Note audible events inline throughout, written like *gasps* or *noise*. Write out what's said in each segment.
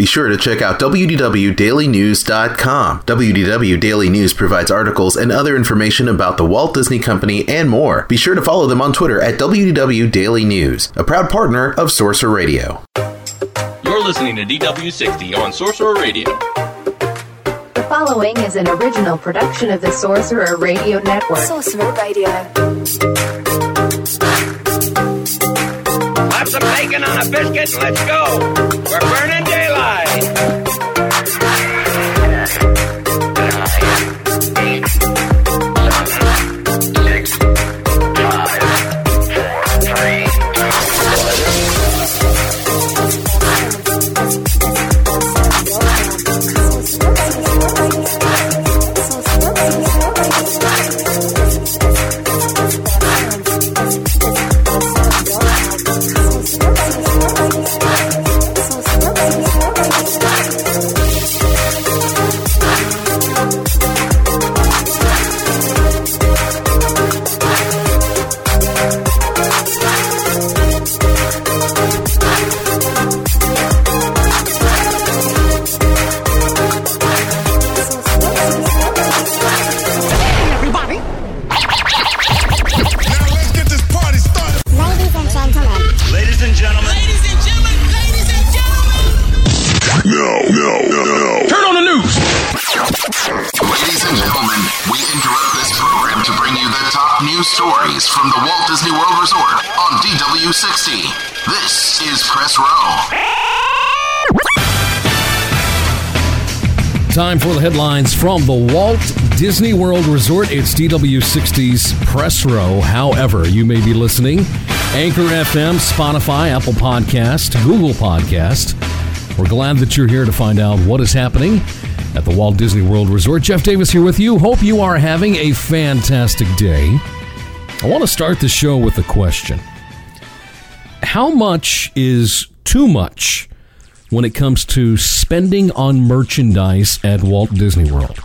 Be sure to check out WDWDailyNews.com. WDW Daily News provides articles and other information about the Walt Disney Company and more. Be sure to follow them on Twitter at WDW Daily News, a proud partner of Sorcerer Radio. You're listening to DW60 on Sorcerer Radio. The following is an original production of the Sorcerer Radio Network. Sorcerer Radio. Slap some bacon on a biscuit and let's go. We're burning daylight. Ladies from the Walt Disney World Resort on DW60. This is Press Row. Time for the headlines from the Walt Disney World Resort. It's DW60's Press Row. However, you may be listening Anchor FM, Spotify, Apple Podcast, Google Podcast. We're glad that you're here to find out what is happening at the Walt Disney World Resort. Jeff Davis here with you. Hope you are having a fantastic day. I want to start the show with a question. How much is too much when it comes to spending on merchandise at Walt Disney World.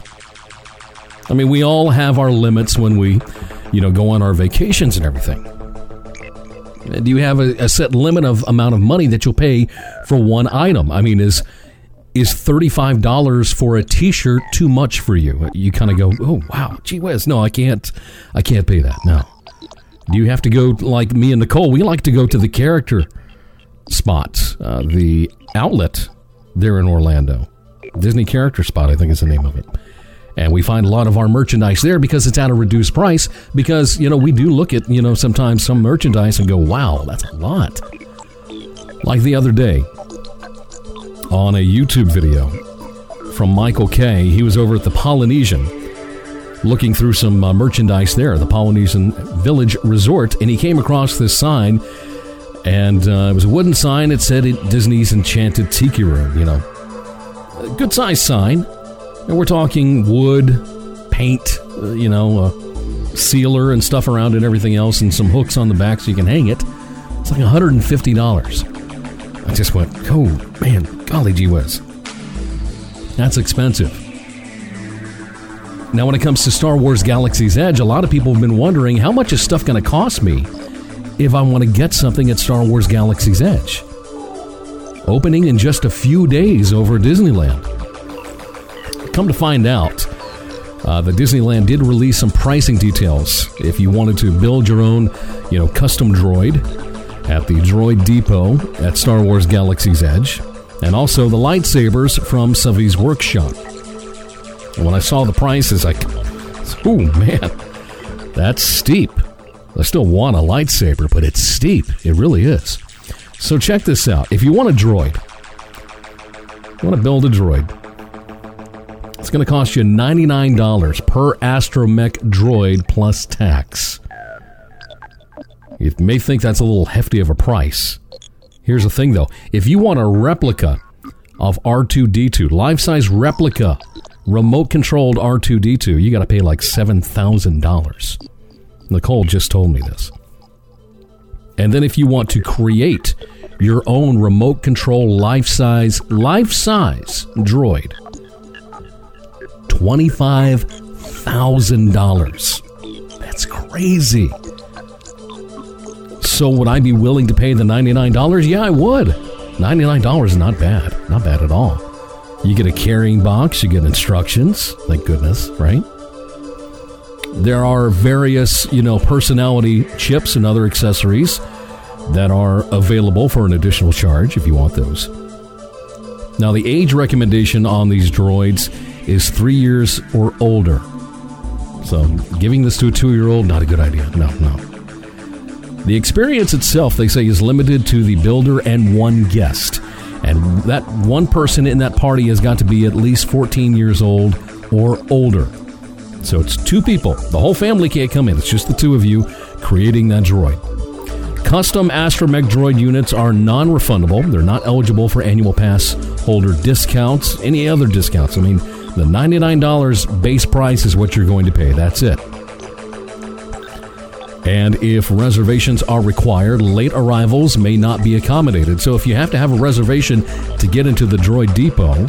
I mean, we all have our limits when we, you know, go on our vacations and everything. Do you have a, a set limit of amount of money that you'll pay for one item? I mean, is is thirty five dollars for a T-shirt too much for you? You kind of go, oh wow, gee whiz, no, I can't, I can't pay that. No. Do you have to go like me and Nicole? We like to go to the character spot, uh, the outlet there in Orlando. Disney Character Spot, I think is the name of it. And we find a lot of our merchandise there because it's at a reduced price. Because, you know, we do look at, you know, sometimes some merchandise and go, wow, that's a lot. Like the other day on a YouTube video from Michael K., he was over at the Polynesian looking through some uh, merchandise there, the Polynesian Village Resort, and he came across this sign and uh, it was a wooden sign. It said Disney's Enchanted Tiki Room. You know, a good sized sign, and we're talking wood, paint, uh, you know, sealer and stuff around and everything else, and some hooks on the back so you can hang it. It's like hundred and fifty dollars. I just went, oh man, golly gee whiz, that's expensive. Now, when it comes to Star Wars Galaxy's Edge, a lot of people have been wondering how much is stuff going to cost me if I want to get something at Star Wars Galaxy's Edge. Opening in just a few days over Disneyland. Come to find out, uh, the Disneyland did release some pricing details if you wanted to build your own, you know, custom droid at the Droid Depot at Star Wars Galaxy's Edge, and also the lightsabers from Savi's Workshop. When I saw the prices, I, oh man, that's steep. I still want a lightsaber, but it's steep. It really is. So check this out. If you want a droid, you want to build a droid, it's going to cost you $99 per astromech droid plus tax. You may think that's a little hefty of a price. Here's the thing though if you want a replica of R2D2, life size replica, remote controlled R2D2, you got to pay like $7,000. Nicole just told me this. And then if you want to create your own remote control life size life size droid, $25,000. That's crazy. So would I be willing to pay the $99? Yeah, I would. $99 is not bad. Not bad at all. You get a carrying box, you get instructions, thank goodness, right? There are various, you know, personality chips and other accessories that are available for an additional charge if you want those. Now, the age recommendation on these droids is three years or older. So, giving this to a two year old, not a good idea. No, no. The experience itself, they say, is limited to the builder and one guest. And that one person in that party has got to be at least 14 years old or older. So it's two people. The whole family can't come in. It's just the two of you creating that droid. Custom Astromech droid units are non refundable. They're not eligible for annual pass holder discounts, any other discounts. I mean, the $99 base price is what you're going to pay. That's it. And if reservations are required, late arrivals may not be accommodated. So if you have to have a reservation to get into the Droid Depot,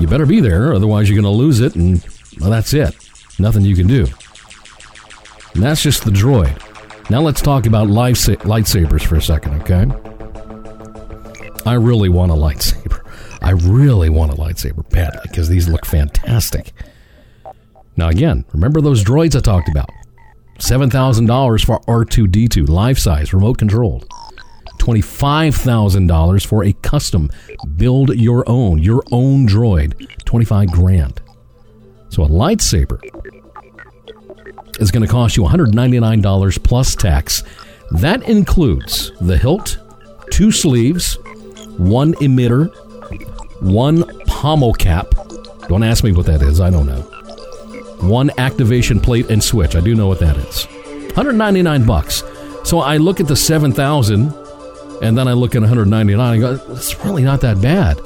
you better be there, otherwise you're going to lose it, and well, that's it. Nothing you can do. And that's just the droid. Now let's talk about lights- lightsabers for a second, okay? I really want a lightsaber. I really want a lightsaber badly because these look fantastic. Now, again, remember those droids I talked about? $7,000 for R2D2, life size, remote controlled. $25,000 for a custom, build your own, your own droid. 25 grand. So a lightsaber is going to cost you $199 plus tax. That includes the hilt, two sleeves, one emitter, one pommel cap. Don't ask me what that is, I don't know. One activation plate and switch. I do know what that is. 199 bucks. So I look at the 7,000 and then I look at 199 and go, it's really not that bad.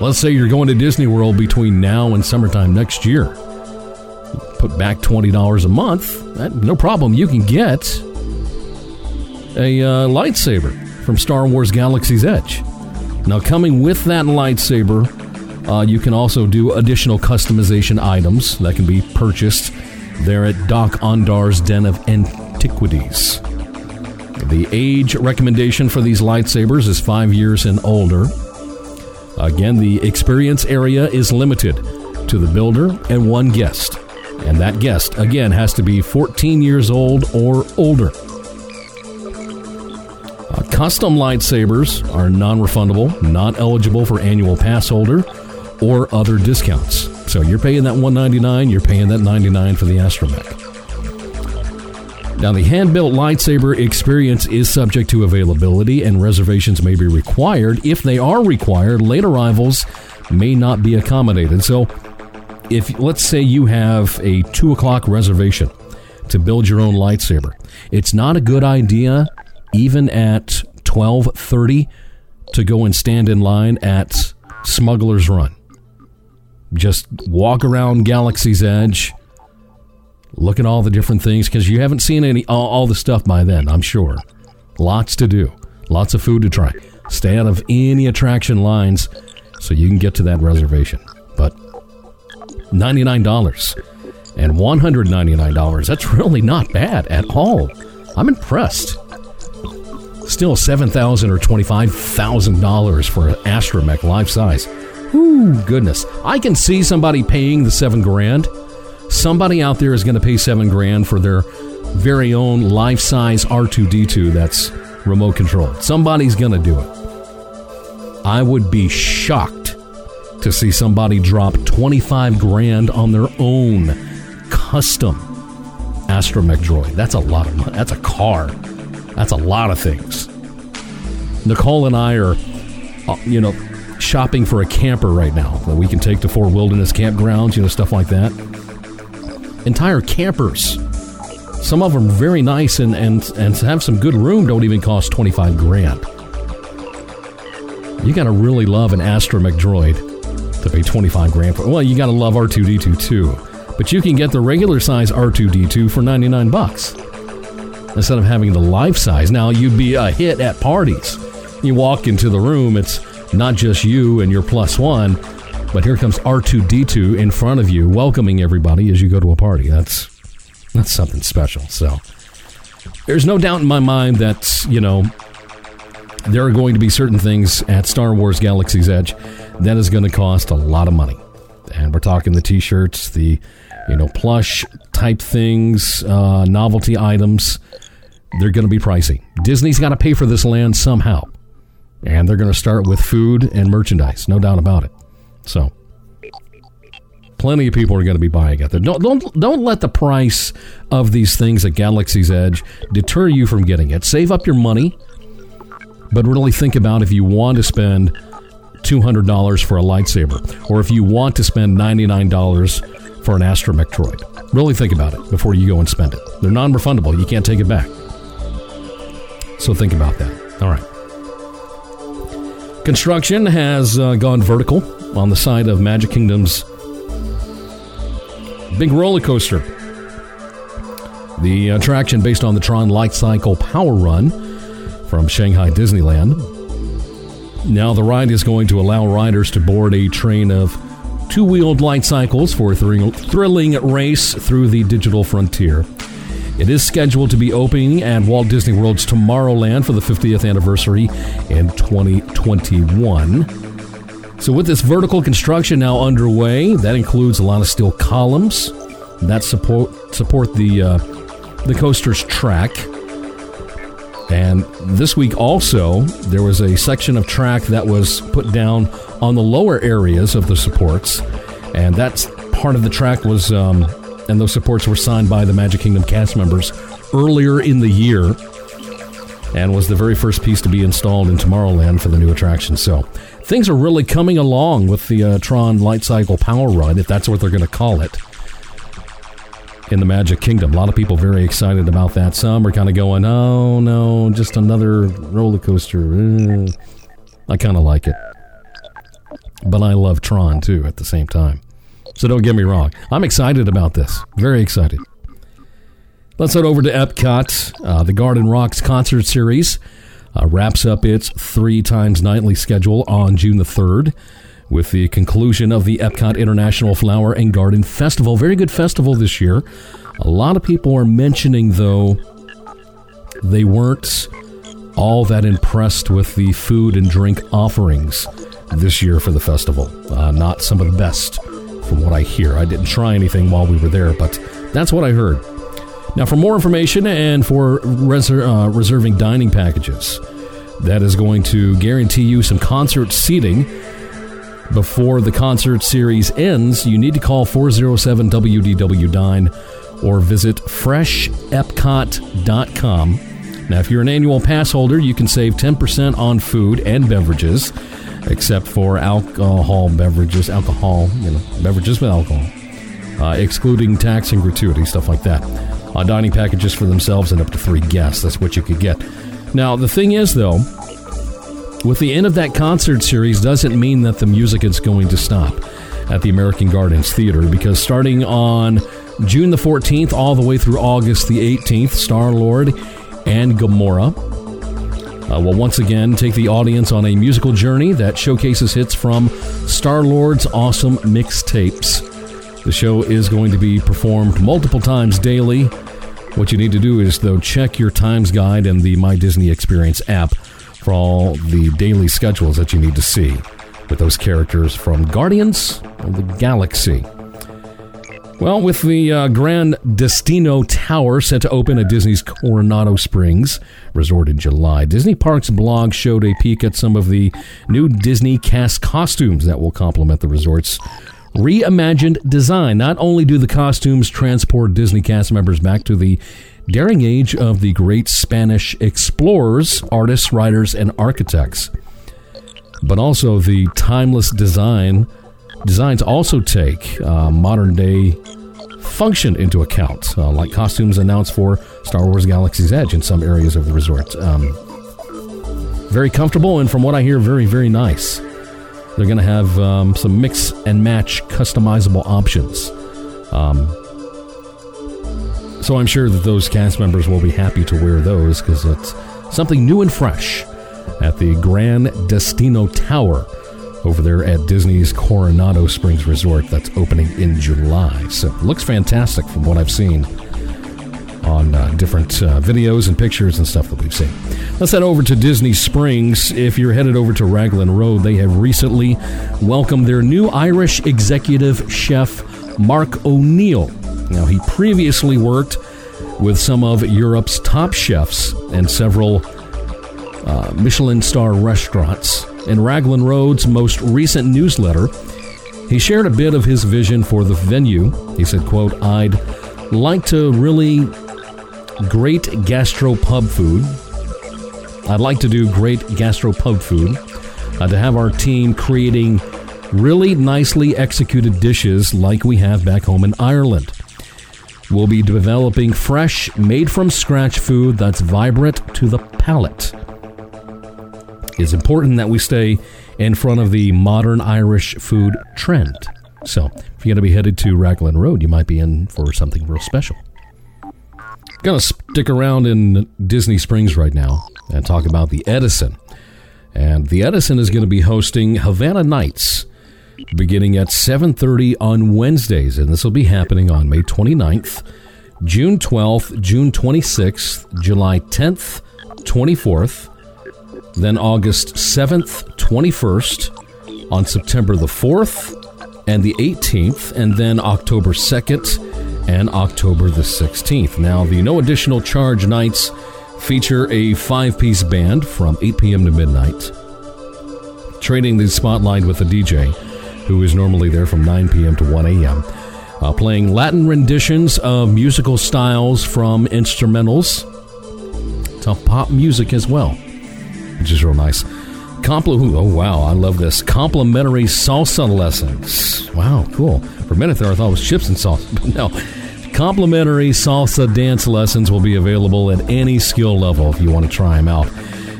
Let's say you're going to Disney World between now and summertime next year. Put back $20 a month, that, no problem. You can get a uh, lightsaber from Star Wars Galaxy's Edge. Now, coming with that lightsaber, uh, you can also do additional customization items that can be purchased there at Doc Ondar's Den of Antiquities. The age recommendation for these lightsabers is five years and older. Again, the experience area is limited to the builder and one guest. And that guest, again, has to be 14 years old or older. Uh, custom lightsabers are non refundable, not eligible for annual pass holder or other discounts. So you're paying that 199, you're paying that 99 for the Astromech. Now, the hand built lightsaber experience is subject to availability, and reservations may be required. If they are required, late arrivals may not be accommodated. So, if let's say you have a two o'clock reservation to build your own lightsaber, it's not a good idea, even at twelve thirty, to go and stand in line at Smuggler's Run. Just walk around Galaxy's Edge look at all the different things because you haven't seen any all, all, the stuff by then i'm sure. Lots to do. Lots of food to try. Stay out of any attraction lines so you can get to that reservation. But $99 and $199 that's really not bad at all. I'm impressed. Still 7000 or $25000 for an astromech life size Ooh, goodness i can see somebody paying the seven grand somebody out there is going to pay seven grand for their very own life size R2D2 that's remote controlled. Somebody's going to do it. I would be shocked to see somebody drop 25 grand on their own custom Astromech droid. That's a lot of money. That's a car. That's a lot of things. Nicole and I are, uh, you know, shopping for a camper right now that we can take to Fort Wilderness campgrounds, you know, stuff like that entire campers. Some of them very nice and, and, and have some good room don't even cost 25 grand. You gotta really love an Astromech droid to pay 25 grand for. Well, you gotta love R2D2 too. But you can get the regular size R2D2 for 99 bucks instead of having the life size. Now, you'd be a hit at parties. You walk into the room, it's not just you and your plus one, but here comes R2D2 in front of you, welcoming everybody as you go to a party. That's that's something special. So there's no doubt in my mind that you know there are going to be certain things at Star Wars Galaxy's Edge that is going to cost a lot of money. And we're talking the t shirts, the you know, plush type things, uh, novelty items. They're going to be pricey. Disney's got to pay for this land somehow. And they're going to start with food and merchandise, no doubt about it. So, plenty of people are going to be buying it. Don't, don't, don't let the price of these things at Galaxy's Edge deter you from getting it. Save up your money, but really think about if you want to spend $200 for a lightsaber or if you want to spend $99 for an astromech droid. Really think about it before you go and spend it. They're non refundable, you can't take it back. So think about that. All right. Construction has uh, gone vertical on the side of Magic Kingdom's big roller coaster. The attraction based on the Tron Light Cycle Power Run from Shanghai Disneyland. Now, the ride is going to allow riders to board a train of two wheeled light cycles for a thrilling race through the digital frontier. It is scheduled to be opening at Walt Disney World's Tomorrowland for the 50th anniversary in 2021. So, with this vertical construction now underway, that includes a lot of steel columns that support support the uh, the coaster's track. And this week also, there was a section of track that was put down on the lower areas of the supports, and that's part of the track was, um, and those supports were signed by the Magic Kingdom cast members earlier in the year, and was the very first piece to be installed in Tomorrowland for the new attraction. So things are really coming along with the uh, Tron Light Cycle Power Run, if that's what they're going to call it in the Magic Kingdom. A lot of people very excited about that. Some are kind of going, "Oh no, just another roller coaster." Eh. I kind of like it, but I love Tron too at the same time. So don't get me wrong. I'm excited about this. Very excited. Let's head over to Epcot. Uh, the Garden Rocks concert series uh, wraps up its three times nightly schedule on June the 3rd with the conclusion of the Epcot International Flower and Garden Festival. Very good festival this year. A lot of people are mentioning, though, they weren't all that impressed with the food and drink offerings this year for the festival. Uh, not some of the best, from what I hear. I didn't try anything while we were there, but that's what I heard. Now, for more information and for uh, reserving dining packages, that is going to guarantee you some concert seating before the concert series ends, you need to call 407 WDW Dine or visit freshepcot.com. Now, if you're an annual pass holder, you can save 10% on food and beverages, except for alcohol beverages, alcohol, you know, beverages with alcohol, uh, excluding tax and gratuity, stuff like that. Uh, dining packages for themselves and up to three guests. That's what you could get. Now, the thing is, though, with the end of that concert series doesn't mean that the music is going to stop at the American Gardens Theater because starting on June the 14th all the way through August the 18th, Star Lord and Gamora uh, will once again take the audience on a musical journey that showcases hits from Star Lord's awesome mixtapes. The show is going to be performed multiple times daily. What you need to do is, though, check your times guide and the My Disney Experience app for all the daily schedules that you need to see with those characters from Guardians of the Galaxy. Well, with the uh, Gran Destino Tower set to open at Disney's Coronado Springs Resort in July, Disney Parks blog showed a peek at some of the new Disney cast costumes that will complement the resort's reimagined design. Not only do the costumes transport Disney cast members back to the daring age of the great Spanish explorers, artists, writers, and architects. But also the timeless design designs also take uh, modern day function into account, uh, like costumes announced for Star Wars Galaxy's Edge in some areas of the resort. Um, very comfortable, and from what I hear, very, very nice. They're going to have um, some mix and match customizable options. Um, so I'm sure that those cast members will be happy to wear those because it's something new and fresh at the Gran Destino Tower over there at Disney's Coronado Springs Resort that's opening in July. So looks fantastic from what I've seen on uh, different uh, videos and pictures and stuff that we've seen. Let's head over to Disney Springs. If you're headed over to Raglan Road, they have recently welcomed their new Irish executive chef, Mark O'Neill. Now, he previously worked with some of Europe's top chefs and several uh, Michelin star restaurants. In Raglan Road's most recent newsletter, he shared a bit of his vision for the venue. He said, quote, I'd like to really great gastro pub food. I'd like to do great gastro pub food. Uh, to have our team creating really nicely executed dishes like we have back home in Ireland. We'll be developing fresh, made from scratch food that's vibrant to the palate. It's important that we stay in front of the modern Irish food trend. So, if you're going to be headed to Raglan Road, you might be in for something real special. Going to stick around in Disney Springs right now and talk about the Edison. And the Edison is going to be hosting Havana Nights beginning at 7:30 on Wednesdays and this will be happening on May 29th, June 12th, June 26th, July 10th, 24th, then August 7th, 21st, on September the 4th and the 18th, and then October 2nd and October the 16th. Now, the no additional charge nights feature a five piece band from 8 p.m. to midnight, trading the spotlight with a DJ who is normally there from 9 p.m. to 1 a.m. Uh, playing Latin renditions of musical styles from instrumentals to pop music as well which is real nice. Compl- oh wow, I love this. Complimentary salsa lessons. Wow, cool. For a minute there, I thought it was chips and salsa, *laughs* but no. Complimentary salsa dance lessons will be available at any skill level if you want to try them out,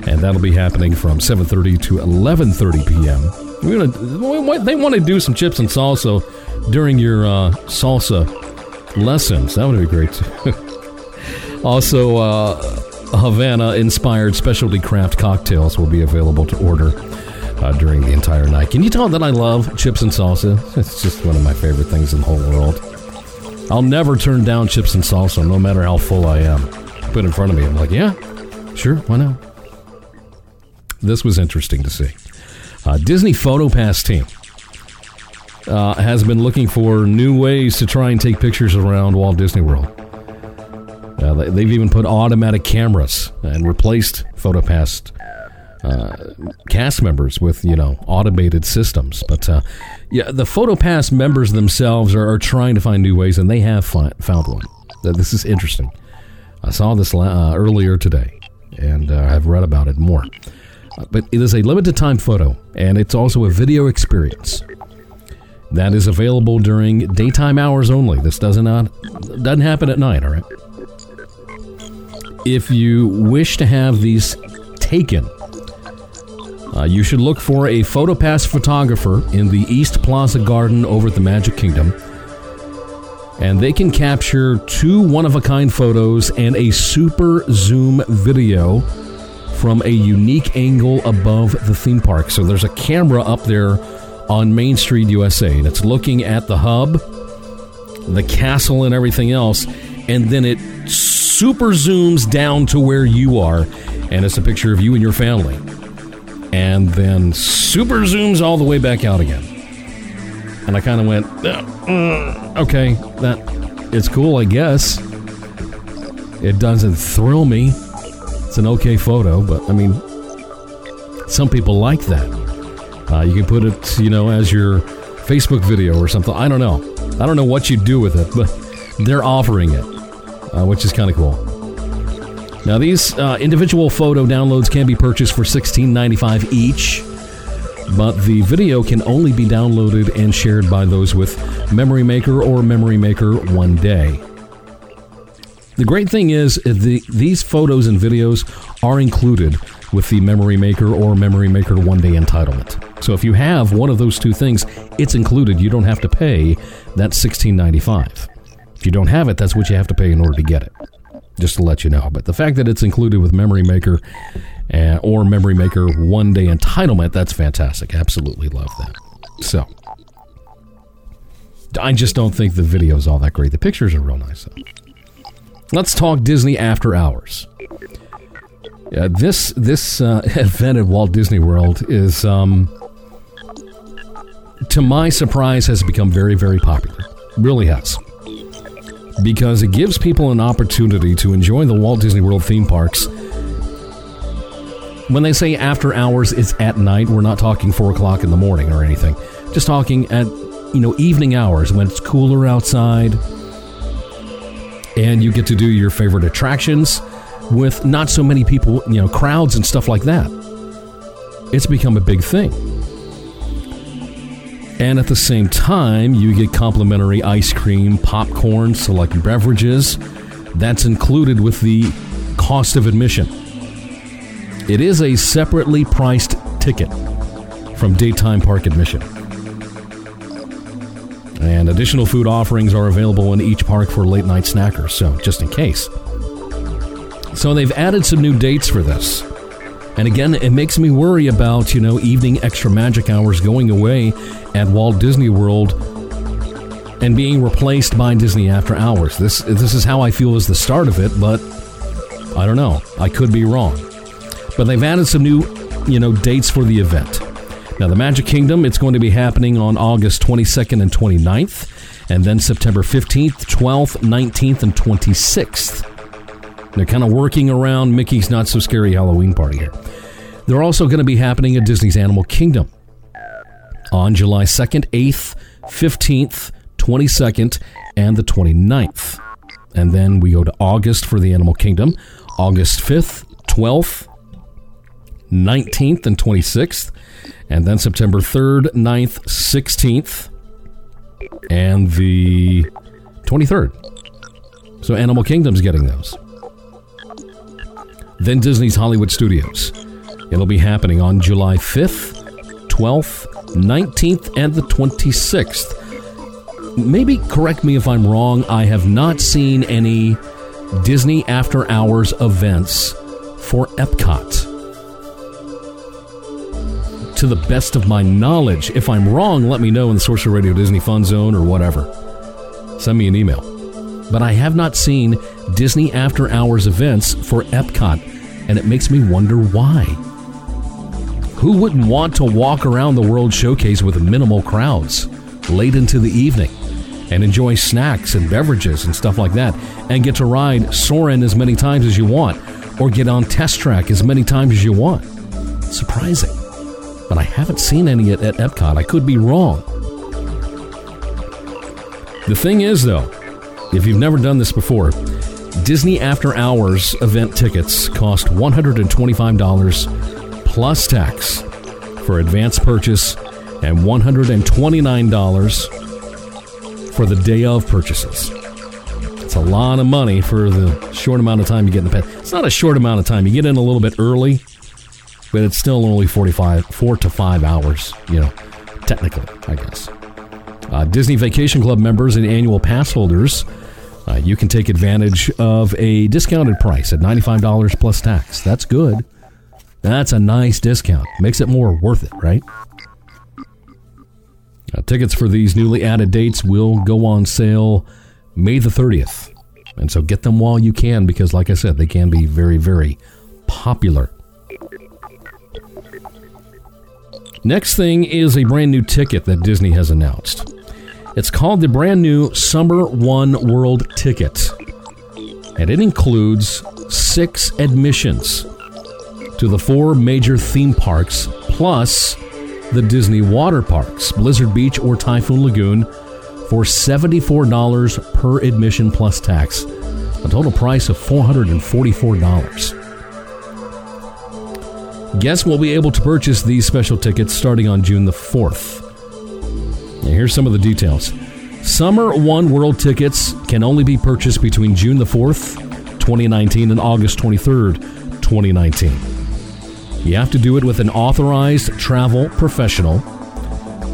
and that'll be happening from 7:30 to 11:30 p.m. We're gonna, they want to do some chips and salsa during your uh, salsa lessons. That would be great too. *laughs* also. Uh, Havana inspired specialty craft cocktails will be available to order uh, during the entire night. Can you tell that I love chips and salsa? It's just one of my favorite things in the whole world. I'll never turn down chips and salsa, no matter how full I am. Put in front of me, I'm like, yeah, sure, why not? This was interesting to see. Uh, Disney PhotoPass team uh, has been looking for new ways to try and take pictures around Walt Disney World. Uh, they've even put automatic cameras and replaced PhotoPass uh, cast members with you know automated systems. But uh, yeah, the PhotoPass members themselves are, are, trying to find new ways, and they have fi- found one. This is interesting. I saw this uh, earlier today, and uh, I've read about it more. Uh, but it is a limited time photo, and it's also a video experience that is available during daytime hours only. This doesn't not doesn't happen at night. All right. If you wish to have these taken, uh, you should look for a PhotoPass photographer in the East Plaza Garden over at the Magic Kingdom. And they can capture two one of a kind photos and a super zoom video from a unique angle above the theme park. So there's a camera up there on Main Street, USA, and it's looking at the hub, the castle, and everything else. And then it super zooms down to where you are, and it's a picture of you and your family. And then super zooms all the way back out again. And I kind of went, uh, okay, that it's cool, I guess. It doesn't thrill me. It's an okay photo, but I mean, some people like that. Uh, you can put it, you know, as your Facebook video or something. I don't know. I don't know what you do with it, but they're offering it uh, which is kind of cool. Now, these uh, individual photo downloads can be purchased for $16.95 each, but the video can only be downloaded and shared by those with Memory Maker or Memory Maker One Day. The great thing is, the, these photos and videos are included with the Memory Maker or Memory Maker One Day entitlement. So if you have one of those two things, it's included. You don't have to pay that $16.95. If you don't have it, that's what you have to pay in order to get it. Just to let you know. But the fact that it's included with Memory Maker uh, or Memory Maker one day entitlement, that's fantastic. Absolutely love that. So, I just don't think the video is all that great. The pictures are real nice, though. Let's talk Disney after hours. Yeah, this this uh, *laughs* event at Walt Disney World is, um, to my surprise, has become very very popular. Really has, because it gives people an opportunity to enjoy the Walt Disney World theme parks. When they say after hours, it's at night. We're not talking four o'clock in the morning or anything. Just talking at you know evening hours when it's cooler outside, and you get to do your favorite attractions with not so many people, you know, crowds and stuff like that. It's become a big thing. And at the same time, you get complimentary ice cream, popcorn, select beverages. That's included with the cost of admission. It is a separately priced ticket from daytime park admission. And additional food offerings are available in each park for late night snackers, so just in case. So they've added some new dates for this. And again, it makes me worry about, you know, evening extra magic hours going away at Walt Disney World and being replaced by Disney After Hours. This this is how I feel is the start of it, but I don't know. I could be wrong. But they've added some new, you know, dates for the event. Now, the Magic Kingdom, it's going to be happening on August 22nd and 29th, and then September 15th, 12th, 19th, and 26th. They're kind of working around Mickey's Not So Scary Halloween Party here. They're also going to be happening at Disney's Animal Kingdom on July 2nd, 8th, 15th, 22nd, and the 29th. And then we go to August for the Animal Kingdom, August 5th, 12th, 19th, and 26th. And then September 3rd, 9th, 16th, and the 23rd. So Animal Kingdom's getting those. Then Disney's Hollywood Studios. It'll be happening on July 5th, 12th, 19th, and the 26th. Maybe correct me if I'm wrong, I have not seen any Disney After Hours events for Epcot. To the best of my knowledge, if I'm wrong, let me know in the Sorcerer Radio Disney Fun Zone or whatever. Send me an email. But I have not seen Disney After Hours events for Epcot, and it makes me wonder why. Who wouldn't want to walk around the World Showcase with minimal crowds late into the evening and enjoy snacks and beverages and stuff like that and get to ride Soarin' as many times as you want or get on Test Track as many times as you want? Surprising. But I haven't seen any at, at Epcot. I could be wrong. The thing is, though, if you've never done this before, Disney After Hours event tickets cost $125 plus tax for advance purchase and $129 for the day of purchases. It's a lot of money for the short amount of time you get in the pet. It's not a short amount of time. You get in a little bit early, but it's still only 45, four to five hours, you know, technically, I guess. Uh, Disney Vacation Club members and annual pass holders uh, you can take advantage of a discounted price at $95 plus tax. That's good. That's a nice discount. Makes it more worth it, right? Uh, tickets for these newly added dates will go on sale May the 30th. And so get them while you can because, like I said, they can be very, very popular. Next thing is a brand new ticket that Disney has announced. It's called the brand new Summer One World Ticket, and it includes six admissions to the four major theme parks plus the Disney water parks, Blizzard Beach or Typhoon Lagoon, for $74 per admission plus tax, a total price of $444. Guests will be able to purchase these special tickets starting on June the 4th. Here's some of the details. Summer One World tickets can only be purchased between June the 4th, 2019, and August 23rd, 2019. You have to do it with an authorized travel professional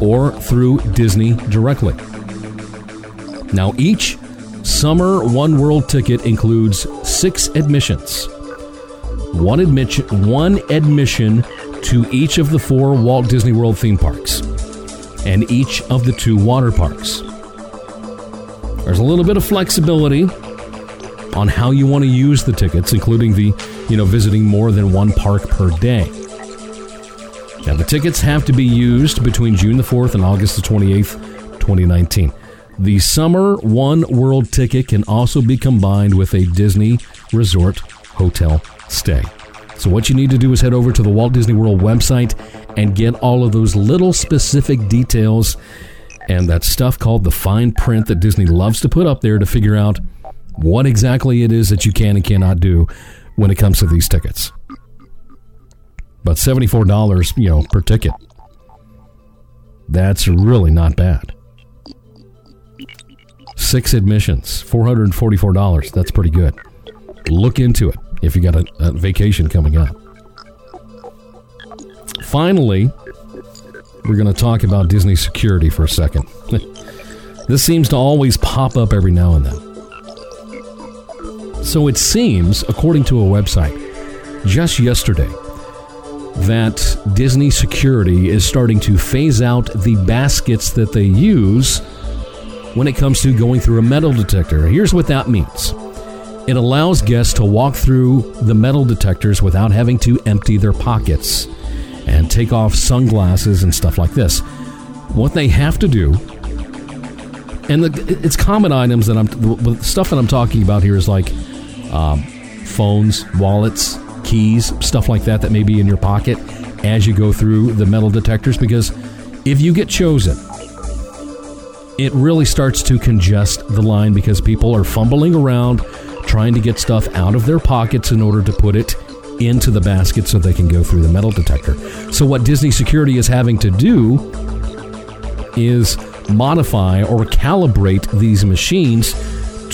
or through Disney directly. Now, each Summer One World ticket includes six admissions. One admission, one admission to each of the four Walt Disney World theme parks and each of the two water parks. There's a little bit of flexibility on how you want to use the tickets, including the, you know, visiting more than one park per day. Now, the tickets have to be used between June the 4th and August the 28th, 2019. The Summer One World ticket can also be combined with a Disney Resort hotel stay. So, what you need to do is head over to the Walt Disney World website and get all of those little specific details and that stuff called the fine print that Disney loves to put up there to figure out what exactly it is that you can and cannot do when it comes to these tickets. But $74, you know, per ticket. That's really not bad. Six admissions, $444. That's pretty good. Look into it if you got a, a vacation coming up. Finally, we're going to talk about Disney security for a second. *laughs* this seems to always pop up every now and then. So it seems, according to a website, just yesterday, that Disney security is starting to phase out the baskets that they use when it comes to going through a metal detector. Here's what that means it allows guests to walk through the metal detectors without having to empty their pockets and take off sunglasses and stuff like this. What they have to do, and the, it's common items that I'm, the stuff that I'm talking about here is like um, phones, wallets, keys, stuff like that that may be in your pocket as you go through the metal detectors. Because if you get chosen, it really starts to congest the line because people are fumbling around trying to get stuff out of their pockets in order to put it into the basket so they can go through the metal detector. So, what Disney Security is having to do is modify or calibrate these machines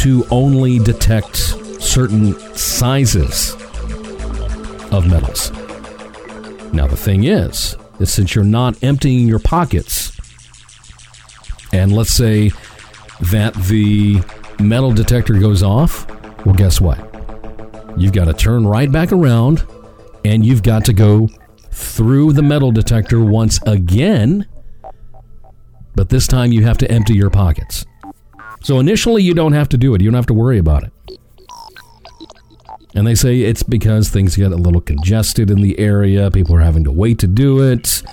to only detect certain sizes of metals. Now, the thing is, is since you're not emptying your pockets, and let's say that the metal detector goes off, well, guess what? You've got to turn right back around and you've got to go through the metal detector once again, but this time you have to empty your pockets. So initially, you don't have to do it, you don't have to worry about it. And they say it's because things get a little congested in the area, people are having to wait to do it,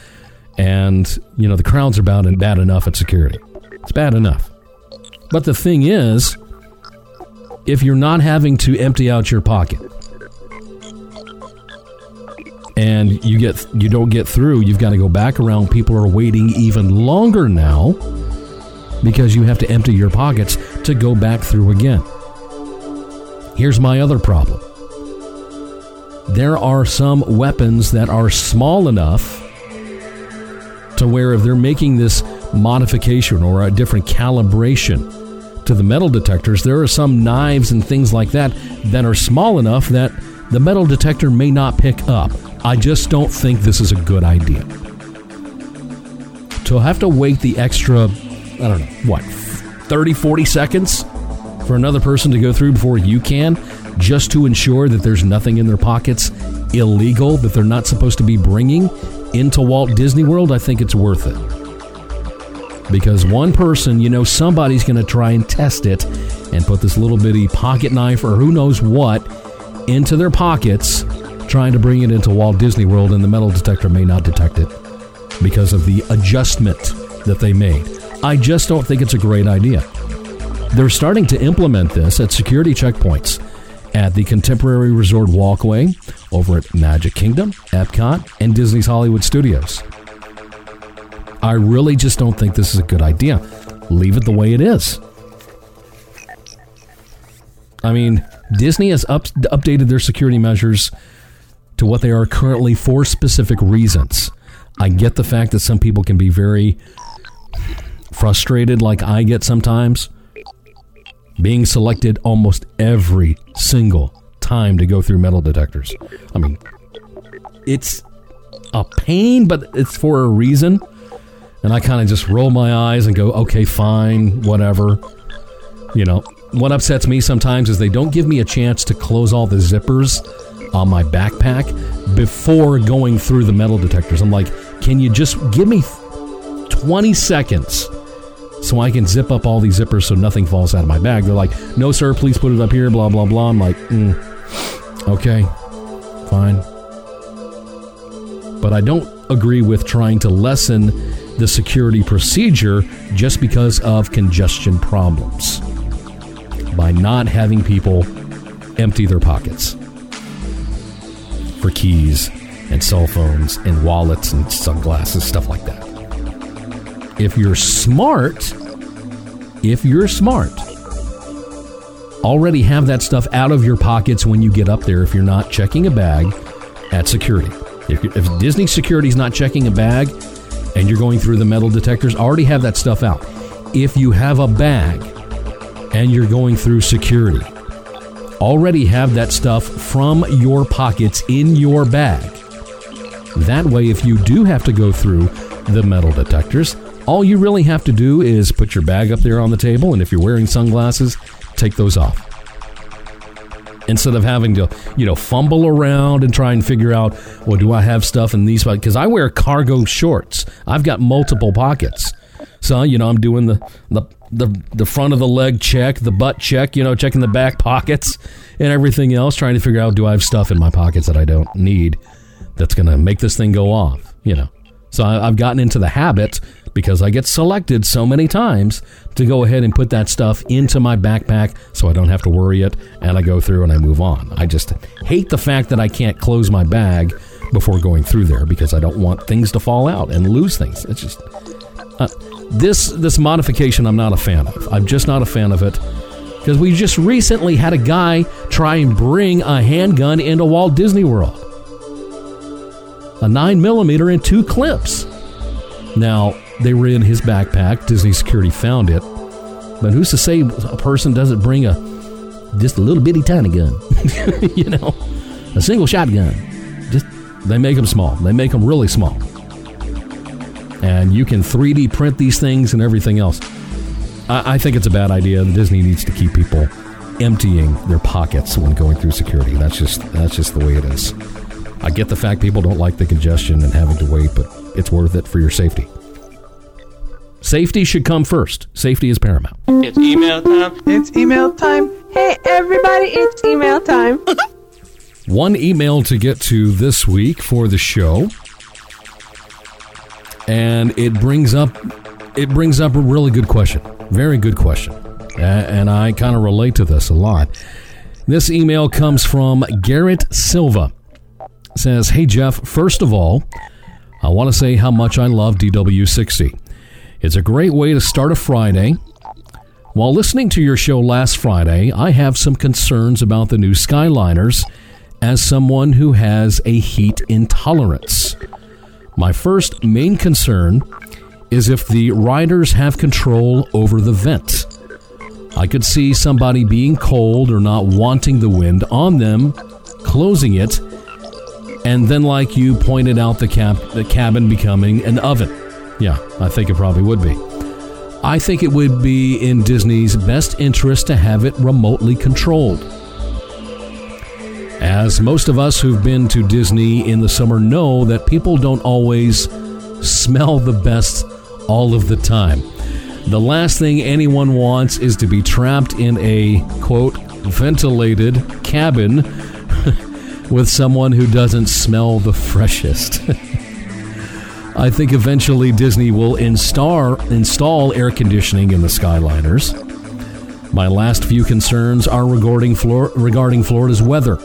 and, you know, the crowds are bad, and bad enough at security. It's bad enough. But the thing is, if you're not having to empty out your pocket and you get you don't get through, you've got to go back around. People are waiting even longer now because you have to empty your pockets to go back through again. Here's my other problem. There are some weapons that are small enough to where if they're making this modification or a different calibration to the metal detectors, there are some knives and things like that that are small enough that the metal detector may not pick up. I just don't think this is a good idea. To have to wait the extra, I don't know, what, 30, 40 seconds for another person to go through before you can, just to ensure that there's nothing in their pockets illegal that they're not supposed to be bringing into Walt Disney World, I think it's worth it because one person, you know, somebody's going to try and test it and put this little bitty pocket knife or who knows what into their pockets, trying to bring it into Walt Disney World, and the metal detector may not detect it because of the adjustment that they made. I just don't think it's a great idea. They're starting to implement this at security checkpoints at the Contemporary Resort Walkway over at Magic Kingdom, Epcot, and Disney's Hollywood Studios. I really just don't think this is a good idea. Leave it the way it is. I mean, Disney has up, updated their security measures to what they are currently for specific reasons. I get the fact that some people can be very frustrated, like I get sometimes, being selected almost every single time to go through metal detectors. I mean, it's a pain, but it's for a reason. And I kind of just roll my eyes and go, okay, fine, whatever. You know, what upsets me sometimes is they don't give me a chance to close all the zippers on my backpack before going through the metal detectors. I'm like, can you just give me 20 seconds so I can zip up all these zippers so nothing falls out of my bag. They're like, no, sir, please put it up here, blah, blah, blah. I'm like, mm, okay, fine. But I don't agree with trying to lessen the security procedure just because of congestion problems by not having people empty their pockets for keys and cell phones and wallets and sunglasses, stuff like that. If you're smart, if you're smart, already have that stuff out of your pockets when you get up there if you're not checking a bag at security. If, if Disney security is not checking a bag and you're going through the metal detectors, already have that stuff out. If you have a bag and you're going through security, already have that stuff from your pockets in your bag. That way, if you do have to go through the metal detectors, all you really have to do is put your bag up there on the table, and if you're wearing sunglasses, take those off. Instead of having to, you know, fumble around and try and figure out, well, do I have stuff in these? Pockets? Because I wear cargo shorts. I've got multiple pockets. So, you know, I'm doing the, the the the front of the leg check, the butt check, you know, checking the back pockets and everything else, trying to figure out do I have stuff in my pockets that I don't need that's going to make this thing go off, you know. So I, I've gotten into the habit because I get selected so many times to go ahead and put that stuff into my backpack so I don't have to worry it and I go through and I move on. I just hate the fact that I can't close my bag before going through there because I don't want things to fall out and lose things. It's just uh, this this modification I'm not a fan of. I'm just not a fan of it because we just recently had a guy try and bring a handgun into Walt Disney World. A 9 millimeter and two clips. Now, they were in his backpack. Disney security found it. But who's to say a person doesn't bring a just a little bitty tiny gun? *laughs* you know, a single shotgun. Just they make them small. They make them really small. And you can 3D print these things and everything else. I, I think it's a bad idea. Disney needs to keep people emptying their pockets when going through security. That's just that's just the way it is. I get the fact people don't like the congestion and having to wait, but it's worth it for your safety. Safety should come first. Safety is paramount. It's email time. It's email time. Hey, everybody, it's email time. *laughs* One email to get to this week for the show. And it brings up it brings up a really good question. Very good question. And I kind of relate to this a lot. This email comes from Garrett Silva. Says, "Hey Jeff, first of all, I want to say how much I love DW60. It's a great way to start a Friday. While listening to your show last Friday, I have some concerns about the new Skyliners as someone who has a heat intolerance. My first main concern is if the riders have control over the vent. I could see somebody being cold or not wanting the wind on them, closing it, and then, like you pointed out, the, cap- the cabin becoming an oven. Yeah, I think it probably would be. I think it would be in Disney's best interest to have it remotely controlled. As most of us who've been to Disney in the summer know that people don't always smell the best all of the time. The last thing anyone wants is to be trapped in a quote ventilated cabin *laughs* with someone who doesn't smell the freshest. *laughs* I think eventually Disney will install, install air conditioning in the Skyliners. My last few concerns are regarding, regarding Florida's weather.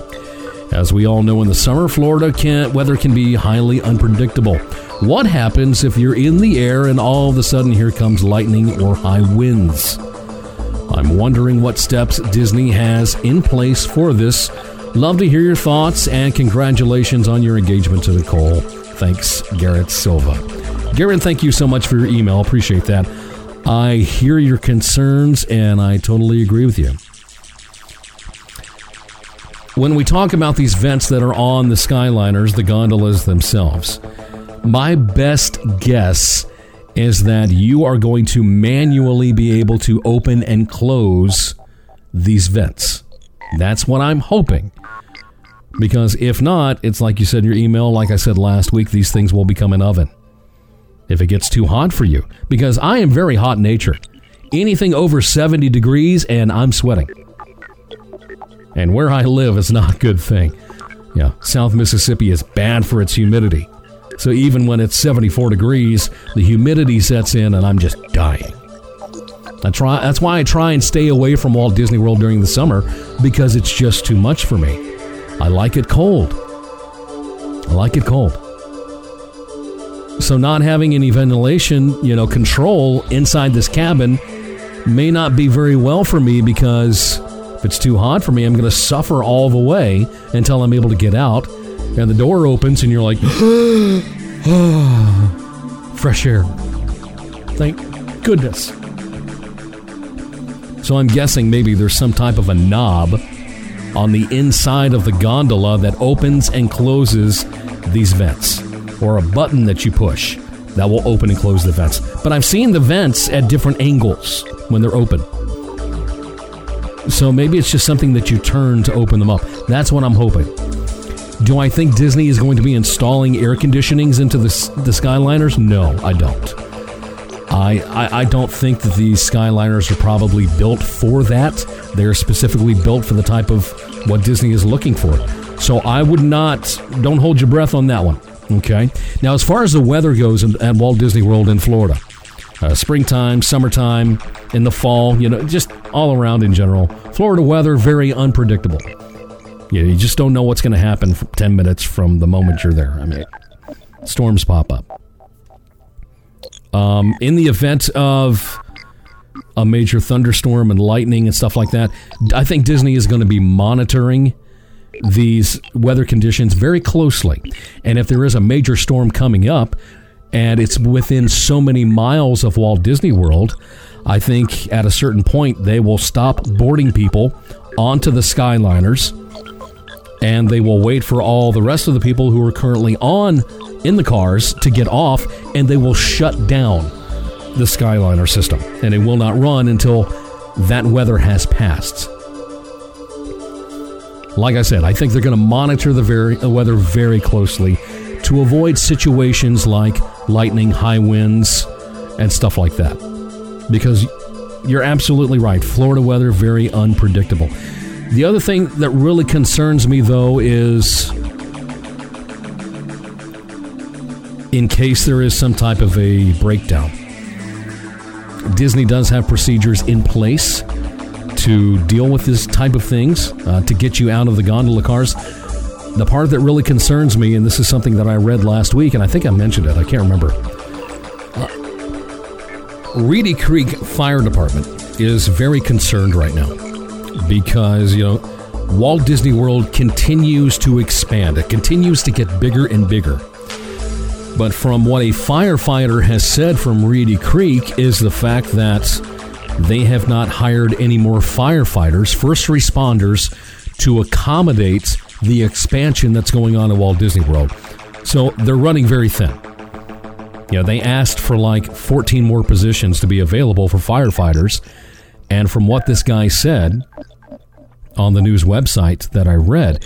As we all know, in the summer, Florida can, weather can be highly unpredictable. What happens if you're in the air and all of a sudden here comes lightning or high winds? I'm wondering what steps Disney has in place for this. Love to hear your thoughts and congratulations on your engagement to Nicole. Thanks, Garrett Silva. Garrett, thank you so much for your email. Appreciate that. I hear your concerns and I totally agree with you. When we talk about these vents that are on the Skyliners, the gondolas themselves, my best guess is that you are going to manually be able to open and close these vents. That's what I'm hoping. Because if not, it's like you said in your email, like I said last week, these things will become an oven. if it gets too hot for you, because I am very hot in nature. Anything over 70 degrees and I'm sweating. And where I live is not a good thing. Yeah, South Mississippi is bad for its humidity. So even when it's 74 degrees, the humidity sets in and I'm just dying. I try, that's why I try and stay away from Walt Disney World during the summer because it's just too much for me. I like it cold. I like it cold. So not having any ventilation, you know, control inside this cabin may not be very well for me because if it's too hot for me, I'm going to suffer all the way until I'm able to get out. And the door opens and you're like, *gasps* fresh air. Thank goodness. So I'm guessing maybe there's some type of a knob on the inside of the gondola that opens and closes these vents, or a button that you push that will open and close the vents. But I've seen the vents at different angles when they're open. So maybe it's just something that you turn to open them up. That's what I'm hoping. Do I think Disney is going to be installing air conditionings into the, the Skyliners? No, I don't. I, I, I don't think that these Skyliners are probably built for that. They're specifically built for the type of what Disney is looking for. So I would not, don't hold your breath on that one. Okay. Now, as far as the weather goes at Walt Disney World in Florida, uh, springtime, summertime, in the fall, you know, just all around in general, Florida weather very unpredictable. You, know, you just don't know what's going to happen 10 minutes from the moment you're there. I mean, storms pop up. Um, in the event of a major thunderstorm and lightning and stuff like that, I think Disney is going to be monitoring these weather conditions very closely. And if there is a major storm coming up and it's within so many miles of Walt Disney World, I think at a certain point they will stop boarding people onto the Skyliners and they will wait for all the rest of the people who are currently on in the cars to get off and they will shut down the Skyliner system and it will not run until that weather has passed. Like I said, I think they're going to monitor the very, the weather very closely to avoid situations like lightning, high winds, and stuff like that. Because you're absolutely right. Florida weather very unpredictable. The other thing that really concerns me though is in case there is some type of a breakdown. Disney does have procedures in place to deal with this type of things uh, to get you out of the gondola cars. The part that really concerns me, and this is something that I read last week, and I think I mentioned it, I can't remember. Uh, Reedy Creek Fire Department is very concerned right now because, you know, Walt Disney World continues to expand. It continues to get bigger and bigger. But from what a firefighter has said from Reedy Creek is the fact that they have not hired any more firefighters, first responders, to accommodate the expansion that's going on at Walt Disney World. So they're running very thin. Know, they asked for like 14 more positions to be available for firefighters. And from what this guy said on the news website that I read,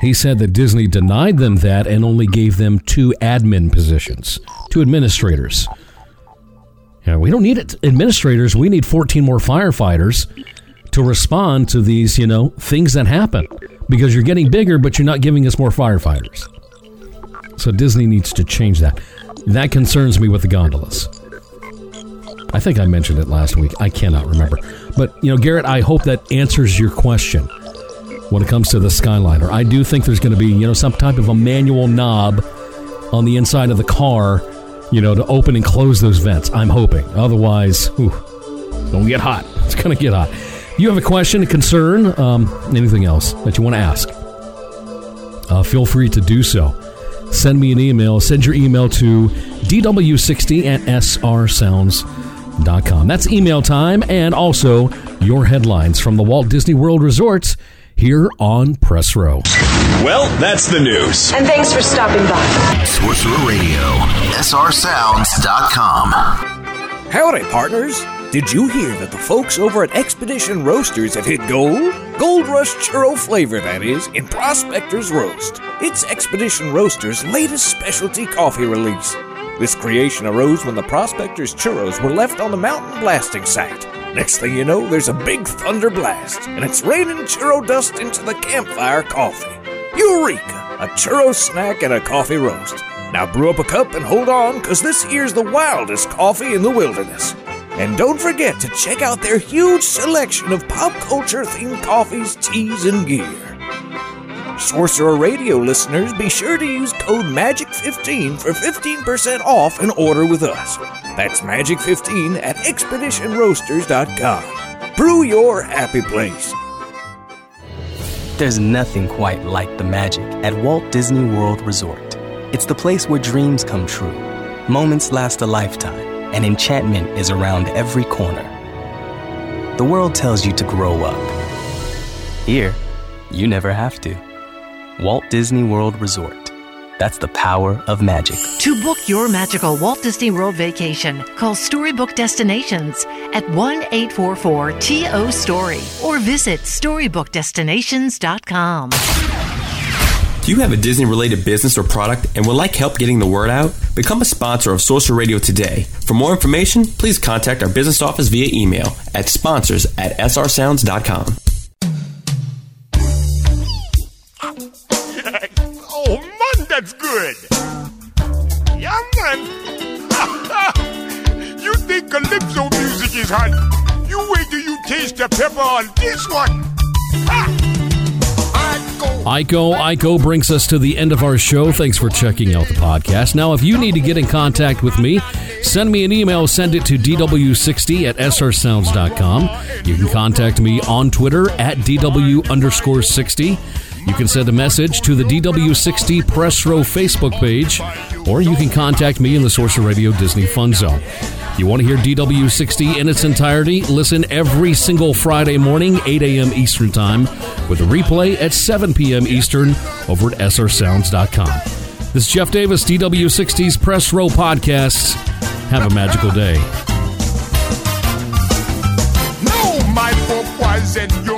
he said that Disney denied them that and only gave them two admin positions, two administrators. You know, we don't need administrators. We need 14 more firefighters to respond to these, you know, things that happen because you're getting bigger, but you're not giving us more firefighters. So Disney needs to change that. That concerns me with the gondolas. I think I mentioned it last week. I cannot remember. But, you know, Garrett, I hope that answers your question when it comes to the Skyliner. I do think there's going to be, you know, some type of a manual knob on the inside of the car, you know, to open and close those vents. I'm hoping. Otherwise, whew, don't get hot. *laughs* It's going to get hot. You have a question, a concern, um, anything else that you want to ask? Uh, feel free to do so. Send me an email. Send your email to dw60 at srsounds.com. That's email time and also your headlines from the Walt Disney World Resorts here on Press Row. Well, that's the news. And thanks for stopping by. Sorcerer Radio, srsounds.com. Howdy, partners. Did you hear that the folks over at Expedition Roasters have hit gold? Gold Rush churro flavor, that is, in Prospector's Roast. It's Expedition Roasters' latest specialty coffee release. This creation arose when the prospectors' churros were left on the mountain blasting site. Next thing you know, there's a big thunder blast, and it's raining churro dust into the campfire coffee. Eureka! A churro snack and a coffee roast. Now brew up a cup and hold on, cause this here's the wildest coffee in the wilderness. And don't forget to check out their huge selection of pop culture themed coffees, teas, and gear. Sorcerer Radio listeners, be sure to use code MAGIC15 for 15% off an order with us. That's MAGIC15 at ExpeditionRoasters.com. Brew your happy place. There's nothing quite like the magic at Walt Disney World Resort. It's the place where dreams come true, moments last a lifetime, and enchantment is around every corner. The world tells you to grow up. Here, you never have to. Walt Disney World Resort. That's the power of magic. To book your magical Walt Disney World vacation, call Storybook Destinations at 1 844 TO Story or visit StorybookDestinations.com. Do you have a Disney related business or product and would like help getting the word out? Become a sponsor of Sorcerer Radio today. For more information, please contact our business office via email at sponsors at srsounds.com. that's good. Yeah, *laughs* man. you think calypso music is hot? You wait till you taste the pepper on this one. Iko, Iko brings us to the end of our show. Thanks for checking out the podcast. Now, if you need to get in contact with me, send me an email. Send it to dw60 at srsounds.com. You can contact me on Twitter at dw underscore 60. You can send a message to the DW60 Press Row Facebook page, or you can contact me in the Sorcerer Radio Disney Fun Zone. You want to hear DW60 in its entirety? Listen every single Friday morning, 8 a.m. Eastern Time, with a replay at 7 p.m. Eastern over at srsounds.com. This is Jeff Davis, DW60's Press Row Podcasts. Have a magical day. No, my was and your.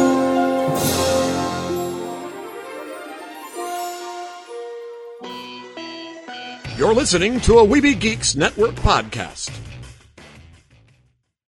You're listening to a Weeby Geeks Network podcast.